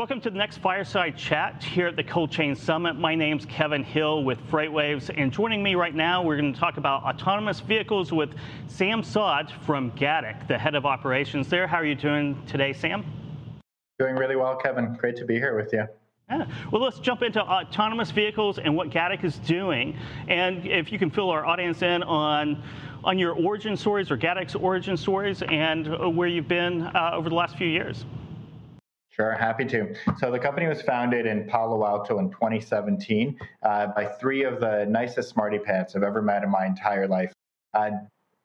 Welcome to the next Fireside Chat here at the Cold Chain Summit. My name's Kevin Hill with FreightWaves, and joining me right now, we're going to talk about autonomous vehicles with Sam Saad from Gatik, the head of operations there. How are you doing today, Sam? Doing really well, Kevin. Great to be here with you. Yeah. Well, let's jump into autonomous vehicles and what Gatik is doing. And if you can fill our audience in on, on your origin stories or Gatik's origin stories and where you've been uh, over the last few years. Sure, happy to. So the company was founded in Palo Alto in 2017 uh, by three of the nicest smarty pants I've ever met in my entire life. Uh,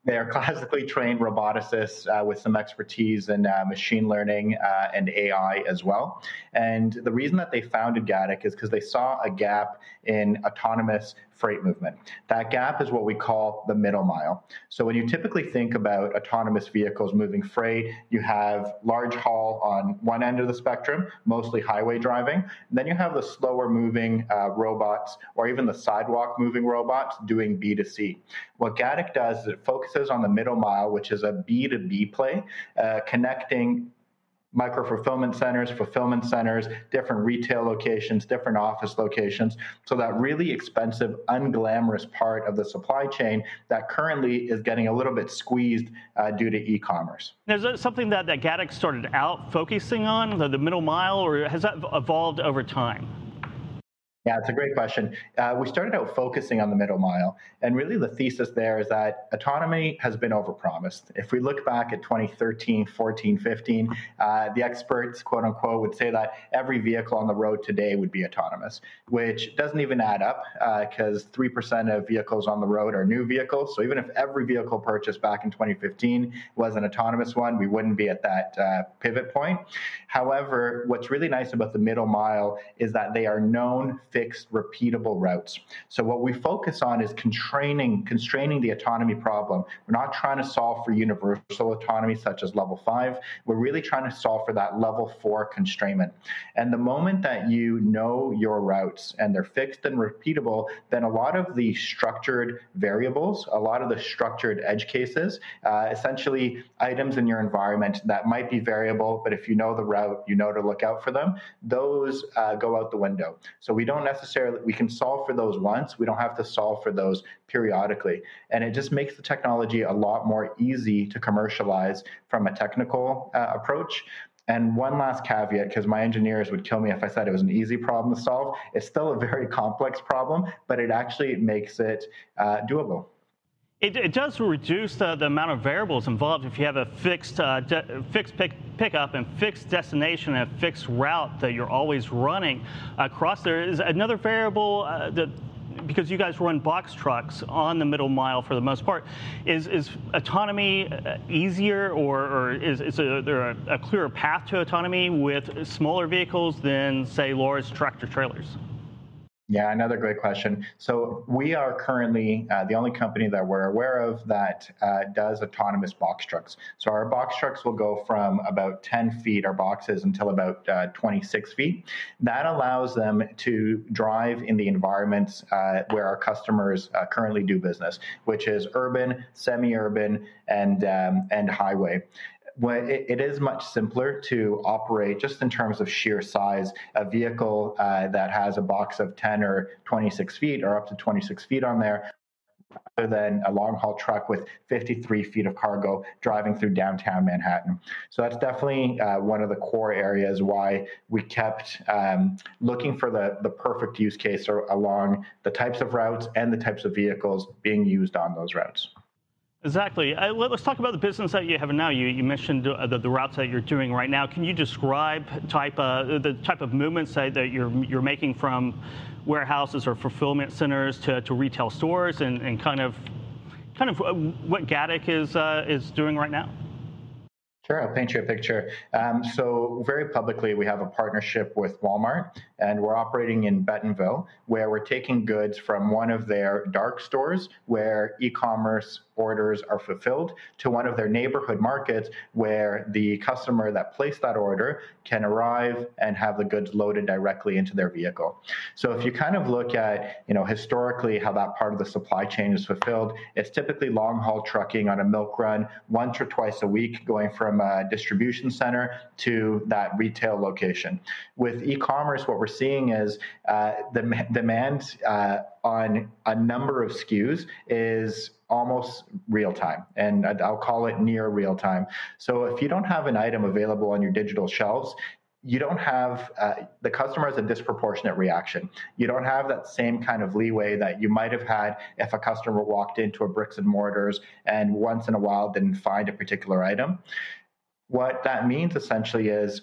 they are classically trained roboticists uh, with some expertise in uh, machine learning uh, and AI as well. And the reason that they founded Gatik is because they saw a gap in autonomous freight movement. That gap is what we call the middle mile. So when you typically think about autonomous vehicles moving freight, you have large haul on one end of the spectrum, mostly highway driving. And then you have the slower moving uh, robots or even the sidewalk moving robots doing B2C. What Gatik does is it focuses on the middle mile, which is a B2B play, uh, connecting micro fulfillment centers, fulfillment centers, different retail locations, different office locations. So that really expensive, unglamorous part of the supply chain that currently is getting a little bit squeezed uh, due to e-commerce. Is that something that, that Gatik started out focusing on, the, the middle mile, or has that evolved over time? Yeah, it's a great question. Uh, we started out focusing on the middle mile, and really the thesis there is that autonomy has been overpromised. If we look back at 2013, 14, 15, uh, the experts, quote unquote, would say that every vehicle on the road today would be autonomous, which doesn't even add up because uh, 3% of vehicles on the road are new vehicles. So even if every vehicle purchased back in 2015 was an autonomous one, we wouldn't be at that uh, pivot point. However, what's really nice about the middle mile is that they are known fixed, repeatable routes. So what we focus on is constraining, constraining the autonomy problem. We're not trying to solve for universal autonomy such as level five. We're really trying to solve for that level four constrainment. And the moment that you know your routes and they're fixed and repeatable, then a lot of the structured variables, a lot of the structured edge cases, uh, essentially items in your environment that might be variable, but if you know the route, you know to look out for them, those uh, go out the window. So we don't necessarily, we can solve for those once. We don't have to solve for those periodically. And it just makes the technology a lot more easy to commercialize from a technical uh, approach. And one last caveat, because my engineers would kill me if I said it was an easy problem to solve. It's still a very complex problem, but it actually makes it uh, doable. It, it, does reduce the, the, amount of variables involved if you have a fixed uh, de- fixed pick, pickup and fixed destination and a fixed route that you're always running across there. Is another variable uh, that because you guys run box trucks on the middle mile for the most part, is, is autonomy uh, easier or, or is, is there a, a clearer path to autonomy with smaller vehicles than, say, large tractor trailers? Yeah, another great question. So we are currently uh, the only company that we're aware of that uh, does autonomous box trucks. So our box trucks will go from about 10 feet, our boxes, until about uh, 26 feet. That allows them to drive in the environments uh, where our customers uh, currently do business, which is urban, semi-urban, and um, and highway it, it is much simpler to operate just in terms of sheer size. A vehicle uh, that has a box of 10 or 26 feet or up to 26 feet on there rather than a long haul truck with 53 feet of cargo driving through downtown Manhattan. So that's definitely uh, one of the core areas why we kept um, looking for the, the perfect use case or, along the types of routes and the types of vehicles being used on those routes. Exactly. Uh, let, us talk about the business that you have now. You, you mentioned uh, the, the, routes that you're doing right now. Can you describe type uh, the type of movements that, that, you're you're making from warehouses or fulfillment centers to, to retail stores, and, and kind of kind of uh, what Gatik is uh, is doing right now? Sure, I'll paint you a picture. Um, so, very publicly, we have a partnership with Walmart, and we're operating in Bentonville, where we're taking goods from one of their dark stores where e commerce orders are fulfilled to one of their neighborhood markets where the customer that placed that order can arrive and have the goods loaded directly into their vehicle. So if you kind of look at, you know, historically how that part of the supply chain is fulfilled, it's typically long haul trucking on a milk run once or twice a week going from a distribution center to that retail location. With e-commerce, what we're seeing is uh, the demand uh, on a number of SKUs is almost real time and i'll call it near real time so if you don't have an item available on your digital shelves you don't have uh, the customer has a disproportionate reaction. You don't have that same kind of leeway that you might have had if a customer walked into a bricks and mortars and once in a while didn't find a particular item. What that means essentially is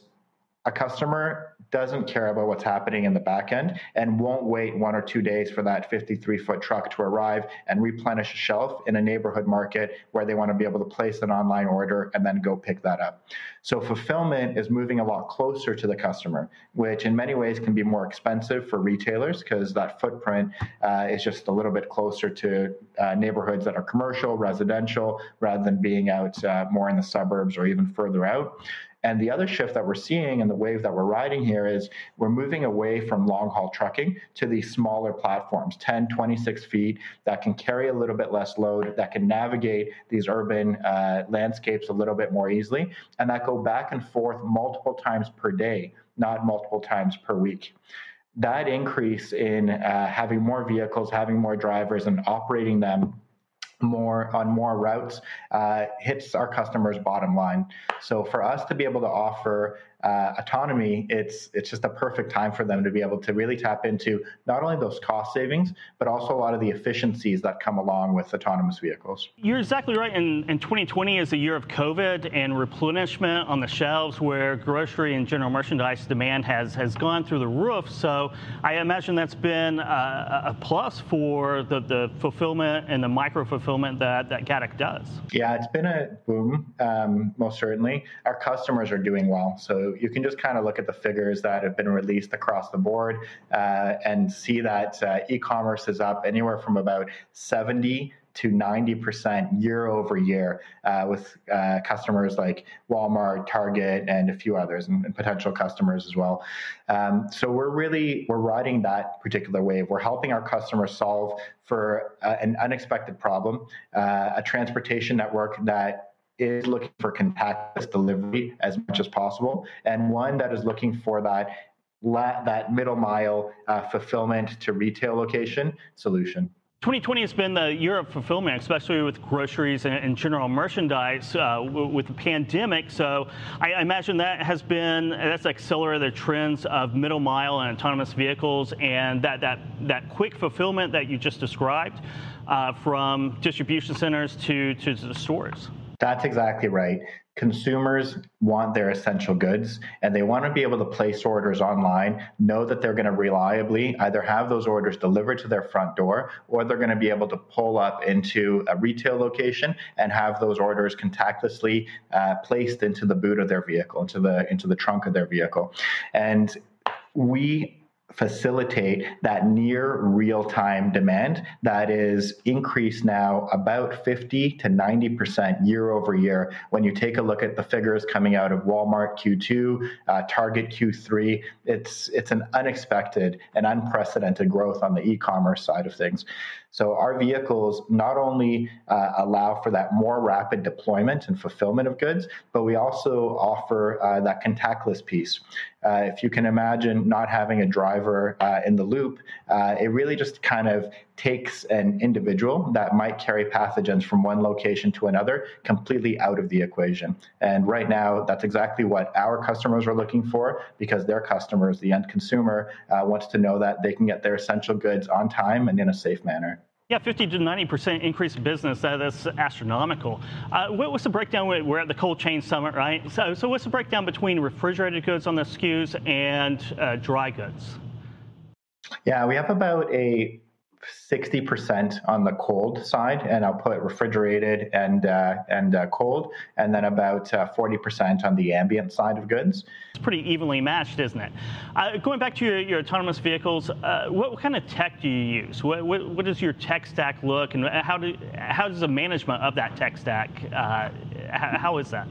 a customer doesn't care about what's happening in the back end and won't wait one or two days for that 53 foot truck to arrive and replenish a shelf in a neighborhood market where they want to be able to place an online order and then go pick that up. So fulfillment is moving a lot closer to the customer, which in many ways can be more expensive for retailers because that footprint uh, is just a little bit closer to uh, neighborhoods that are commercial, residential, rather than being out uh, more in the suburbs or even further out. And the other shift that we're seeing and the wave that we're riding here is we're moving away from long haul trucking to these smaller platforms, 10, 26 feet, that can carry a little bit less load, that can navigate these urban uh, landscapes a little bit more easily, and that go back and forth multiple times per day, not multiple times per week. That increase in uh, having more vehicles, having more drivers, and operating them more on more routes uh, hits our customers' bottom line. So for us to be able to offer uh, autonomy, it's it's just a perfect time for them to be able to really tap into not only those cost savings, but also a lot of the efficiencies that come along with autonomous vehicles. You're exactly right. And, and 2020 is a year of COVID and replenishment on the shelves where grocery and general merchandise demand has, has gone through the roof. So I imagine that's been a, a plus for the, the fulfillment and the micro fulfillment that, that Gatik does. Yeah, it's been a boom, um, most certainly. Our customers are doing well. So you can just kind of look at the figures that have been released across the board uh, and see that uh, e-commerce is up anywhere from about 70 to 90% year over year uh, with uh, customers like Walmart, Target, and a few others, and, and potential customers as well. Um, so we're really we're riding that particular wave. We're helping our customers solve for uh, an unexpected problem, uh, a transportation network that is looking for contactless delivery as much as possible, and one that is looking for that that middle mile uh, fulfillment to retail location solution. 2020 has been the year of fulfillment, especially with groceries and, and general merchandise uh, with the pandemic. So I, I, imagine that has been that's accelerated the trends of middle mile and autonomous vehicles, and that that that quick fulfillment that you just described uh, from distribution centers to to the stores. That's exactly right. Consumers want their essential goods and they want to be able to place orders online, know that they're going to reliably either have those orders delivered to their front door or they're going to be able to pull up into a retail location and have those orders contactlessly uh, placed into the boot of their vehicle, into the into the trunk of their vehicle. And we facilitate that near real time demand that is increased now about 50 to 90% year over year. When you take a look at the figures coming out of Walmart Q2, uh, Target Q3, it's, it's an unexpected and unprecedented growth on the e commerce side of things. So our vehicles not only uh, allow for that more rapid deployment and fulfillment of goods, but we also offer uh, that contactless piece. Uh, if you can imagine not having a driver uh, in the loop, uh, it really just kind of takes an individual that might carry pathogens from one location to another completely out of the equation. And right now, that's exactly what our customers are looking for because their customers, the end consumer, uh, wants to know that they can get their essential goods on time and in a safe manner. Yeah, 50 to 90% increase in business, that is astronomical. Uh, what, what's the breakdown? We're at the Cold Chain Summit, right? So, so what's the breakdown between refrigerated goods on the SKUs and uh, dry goods? Yeah, we have about a 60% on the cold side, and I'll put refrigerated and uh, and uh, cold, and then about uh, 40% on the ambient side of goods. It's pretty evenly matched, isn't it? Uh, going back to your, your autonomous vehicles, uh, what, what, kind of tech do you use? What, what, what, does your tech stack look, and how do how does the management of that tech stack? Uh, how, how is that?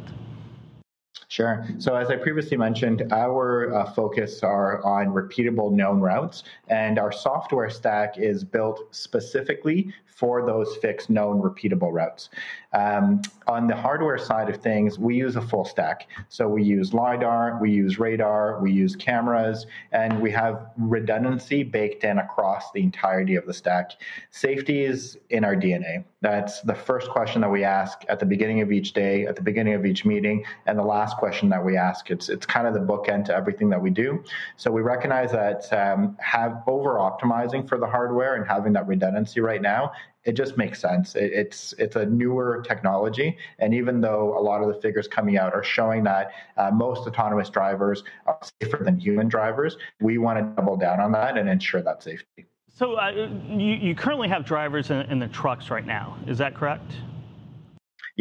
Sure. So, as I previously mentioned, our uh, focus are on repeatable known routes, and our software stack is built specifically for those fixed known repeatable routes. Um, on the hardware side of things, we use a full stack. So we use LiDAR, we use radar, we use cameras, and we have redundancy baked in across the entirety of the stack. Safety is in our DNA. That's the first question that we ask at the beginning of each day, at the beginning of each meeting, and the last question that we ask. It's, it's kind of the bookend to everything that we do. So we recognize that um, have over optimizing for the hardware and having that redundancy right now it just makes sense. It, it's it's a newer technology, and even though a lot of the figures coming out are showing that uh, most autonomous drivers are safer than human drivers, we want to double down on that and ensure that safety. So uh, you, you currently have drivers in, in the trucks right now. Is that correct?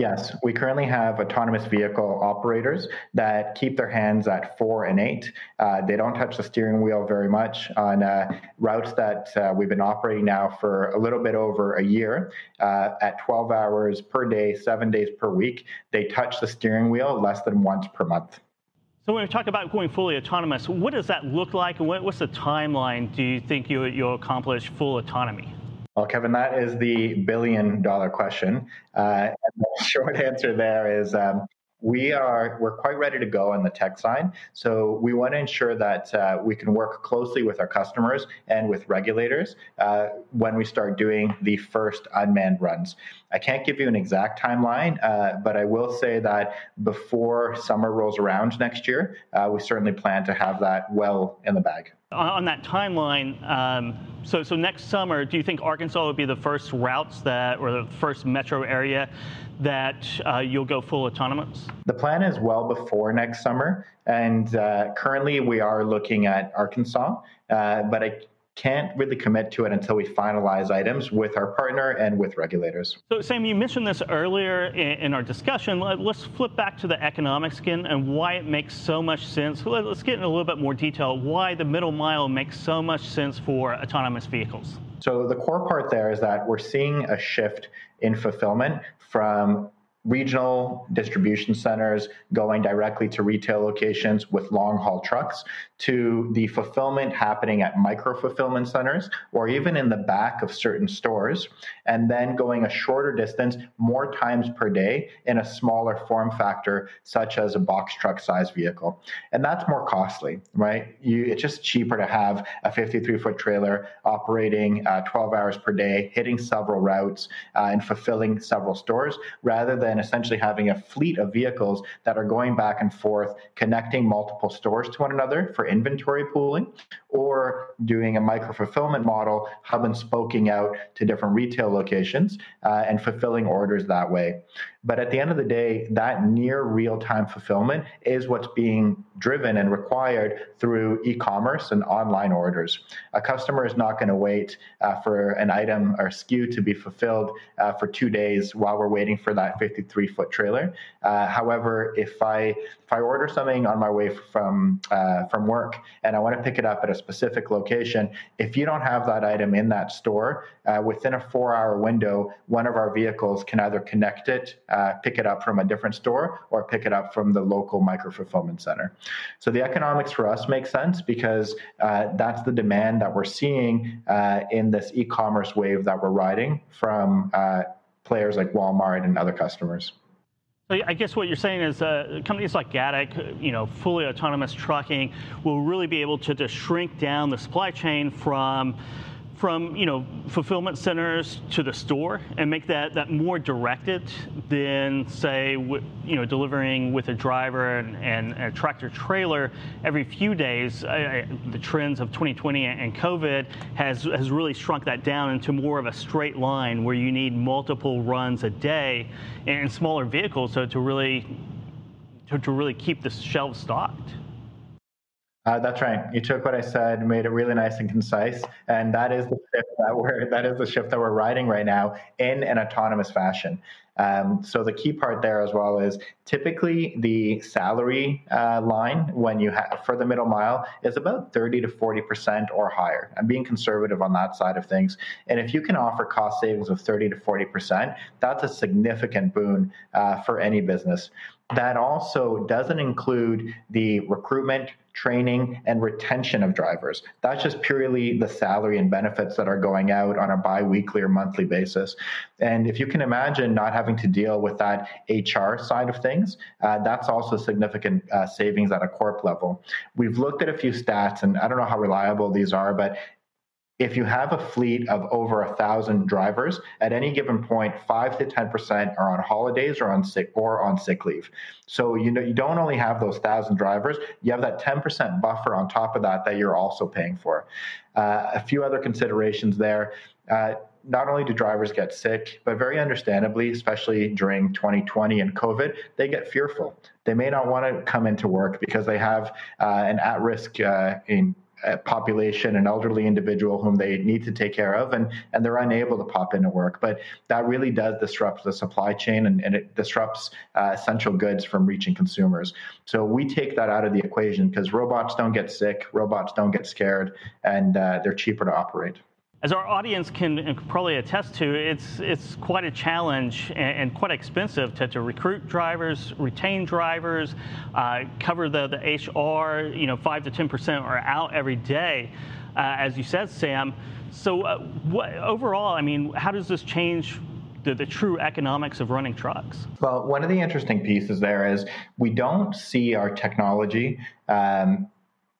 Yes, we currently have autonomous vehicle operators that keep their hands at four and eight. Uh, they don't touch the steering wheel very much on uh, routes that uh, we've been operating now for a little bit over a year uh, at 12 hours per day, seven days per week. They touch the steering wheel less than once per month. So when we talk about going fully autonomous, what does that look like, and what's the timeline do you think you, you'll accomplish full autonomy? Well, Kevin, that is the billion dollar question. Uh, the short answer there is um, we are we're quite ready to go on the tech side. So we want to ensure that uh, we can work closely with our customers and with regulators uh, when we start doing the first unmanned runs. I can't give you an exact timeline, uh, but I will say that before summer rolls around next year, uh, we certainly plan to have that well in the bag on that timeline, um, so so next summer, do you think Arkansas will be the first routes that, or the first metro area that uh, you'll go full autonomous? The plan is well before next summer, and uh, currently we are looking at Arkansas, uh, but I can't really commit to it until we finalize items with our partner and with regulators. So, Sam, you mentioned this earlier in, our discussion. Let's flip back to the economics again and why it makes so much sense. Let's get in a little bit more detail why the middle mile makes so much sense for autonomous vehicles. So, the core part there is that we're seeing a shift in fulfillment from regional distribution centers going directly to retail locations with long haul trucks to the fulfillment happening at micro fulfillment centers or even in the back of certain stores and then going a shorter distance more times per day in a smaller form factor such as a box truck size vehicle. And that's more costly right? You, it's just cheaper to have a 53 foot trailer operating uh, 12 hours per day hitting several routes uh, and fulfilling several stores rather than than essentially having a fleet of vehicles that are going back and forth, connecting multiple stores to one another for inventory pooling, or doing a micro fulfillment model, hub and spoking out to different retail locations uh, and fulfilling orders that way. But at the end of the day, that near real time fulfillment is what's being driven and required through e commerce and online orders. A customer is not going to wait uh, for an item or SKU to be fulfilled uh, for two days while we're waiting for that 53 foot trailer. Uh, however, if I if I order something on my way from uh, from work and I want to pick it up at a specific location, if you don't have that item in that store uh, within a four hour window, one of our vehicles can either connect it uh, pick it up from a different store or pick it up from the local micro fulfillment center. So the economics for us make sense because uh, that's the demand that we're seeing uh, in this e-commerce wave that we're riding from players like Walmart and other customers. I guess what you're saying is uh, companies like Gatik, you know, fully autonomous trucking, will really be able to just shrink down the supply chain from from you know fulfillment centers to the store and make that that more directed than say you know delivering with a driver and, and a tractor trailer every few days. I, I, the trends of 2020 and COVID has has really shrunk that down into more of a straight line where you need multiple runs a day and smaller vehicles so to really to, to really keep the shelves stocked. Uh, that's right. You took what I said, made it really nice and concise, and that is the shift that we're that is the shift that we're riding right now in an autonomous fashion. Um, so the key part there as well is typically the salary uh, line when you have for the middle mile is about 30 to 40 percent or higher. I'm being conservative on that side of things, and if you can offer cost savings of 30 to 40 percent, that's a significant boon uh, for any business. That also doesn't include the recruitment, training, and retention of drivers. That's just purely the salary and benefits that are going out on a bi weekly or monthly basis. And if you can imagine not having to deal with that HR side of things, uh, that's also significant uh, savings at a corp level. We've looked at a few stats, and I don't know how reliable these are, but if you have a fleet of over a thousand drivers at any given point, five to ten percent are on holidays or on sick or on sick leave. So you know you don't only have those thousand drivers, you have that ten percent buffer on top of that that you're also paying for. Uh, a few other considerations there. Uh, not only do drivers get sick, but very understandably, especially during 2020 and COVID, they get fearful. They may not want to come into work because they have uh, an at-risk uh, in population, an elderly individual whom they need to take care of, and, and they're unable to pop into work. But that really does disrupt the supply chain and, and it disrupts uh, essential goods from reaching consumers. So we take that out of the equation because robots don't get sick, robots don't get scared, and uh, they're cheaper to operate as our audience can probably attest to, it's it's quite a challenge and, quite expensive to, to recruit drivers, retain drivers, uh, cover the, the HR. You know, five to ten percent are out every day, uh, as you said, Sam. So, uh, what, overall, I mean, how does this change the, the, true economics of running trucks? Well, one of the interesting pieces there is we don't see our technology um,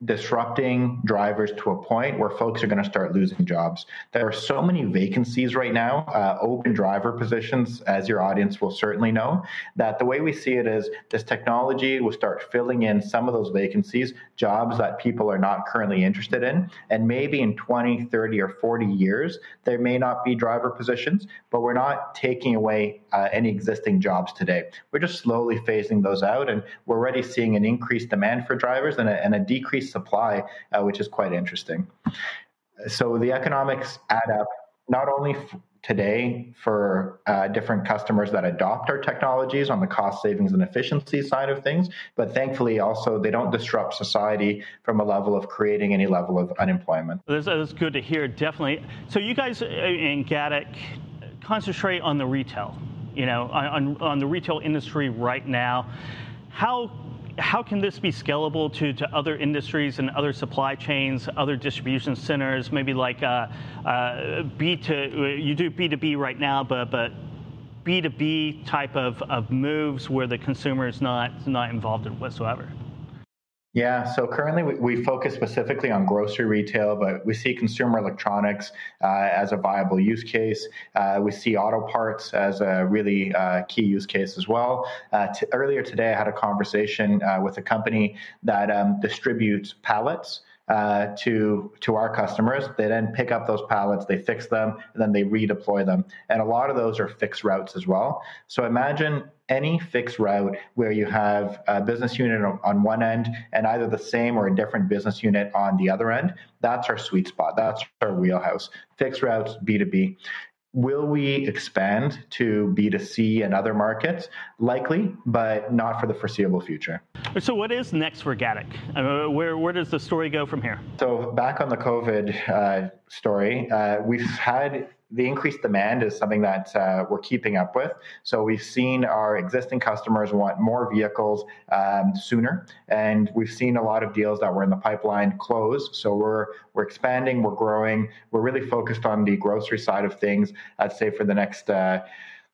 disrupting drivers to a point where folks are going to start losing jobs. There are so many vacancies right now, uh, open driver positions, as your audience will certainly know, that the way we see it is this technology will start filling in some of those vacancies, jobs that people are not currently interested in. And maybe in 20, 30, or 40 years, there may not be driver positions, but we're not taking away uh, any existing jobs today. We're just slowly phasing those out, and we're already seeing an increased demand for drivers and a, and a decreased supply, uh, which is quite interesting. So the economics add up not only f- today for uh, different customers that adopt our technologies on the cost savings and efficiency side of things, but thankfully also they don't disrupt society from a level of creating any level of unemployment. That's, that's good to hear, definitely. So you guys uh, in Gatik concentrate on the retail, you know, on, on the retail industry right now. How how can this be scalable to, to other industries and other supply chains, other distribution centers, maybe like uh, uh, B to, you do B2B right now, but, but B2B type of, of moves where the consumer is not, not involved in whatsoever? Yeah, so currently we, we, focus specifically on grocery retail, but we see consumer electronics uh, as a viable use case. Uh, we see auto parts as a really uh, key use case as well. Uh, t- earlier today, I had a conversation uh, with a company that um, distributes pallets. Uh, to to our customers. They then pick up those pallets, they fix them, and then they redeploy them. And a lot of those are fixed routes as well. So imagine any fixed route where you have a business unit on one end and either the same or a different business unit on the other end. That's our sweet spot. That's our wheelhouse. Fixed routes, B2B. Will we expand to B2C and other markets? Likely, but not for the foreseeable future. So, what is next for Gatik? Uh, where, where does the story go from here? So, back on the COVID uh, story, uh, we've had the increased demand is something that uh, we're keeping up with. So we've seen our existing customers want more vehicles um, sooner, and we've seen a lot of deals that were in the pipeline close. So we're we're expanding, we're growing, we're really focused on the grocery side of things. I'd say for the next. Uh,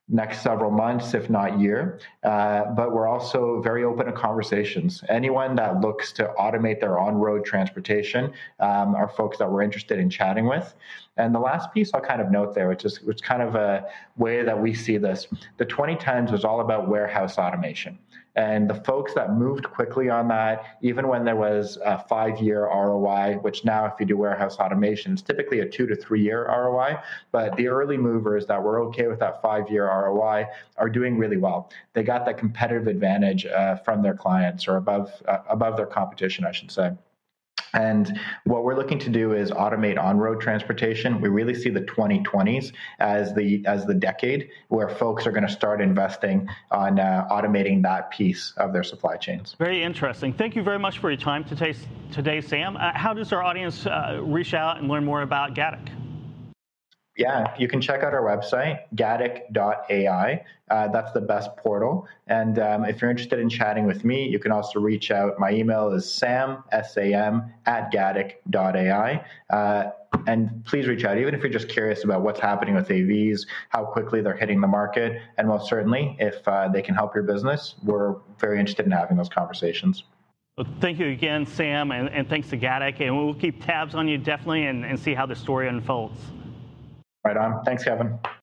next several months, if not year. Uh, but we're also very open to conversations. Anyone that looks to automate their on road transportation um, are folks that we're interested in chatting with. And the last piece I'll kind of note there, which is which kind of a way that we see this, the 2010s was all about warehouse automation. And the folks that moved quickly on that, even when there was a five year ROI, which now, if you do warehouse automation, it's typically a two to three year ROI. But the early movers that were okay with that five year ROI are doing really well. They got that competitive advantage uh, from their clients or above, uh, above their competition, I should say. And what we're looking to do is automate on-road transportation. We really see the 2020s as the as the decade where folks are going to start investing on uh, automating that piece of their supply chains. Very interesting. Thank you very much for your time today, today Sam. Uh, how does our audience uh, reach out and learn more about Gatik? Yeah, you can check out our website, gatik.ai. Uh, that's the best portal. And um, if you're interested in chatting with me, you can also reach out. My email is sam, S-A-M, at gatik.ai. Uh, and please reach out, even if you're just curious about what's happening with AVs, how quickly they're hitting the market. And most certainly, if uh, they can help your business, we're very interested in having those conversations. Well, thank you again, Sam, and, and, thanks to Gatik. And we'll keep tabs on you definitely and, and see how the story unfolds. Right on. Thanks, Kevin.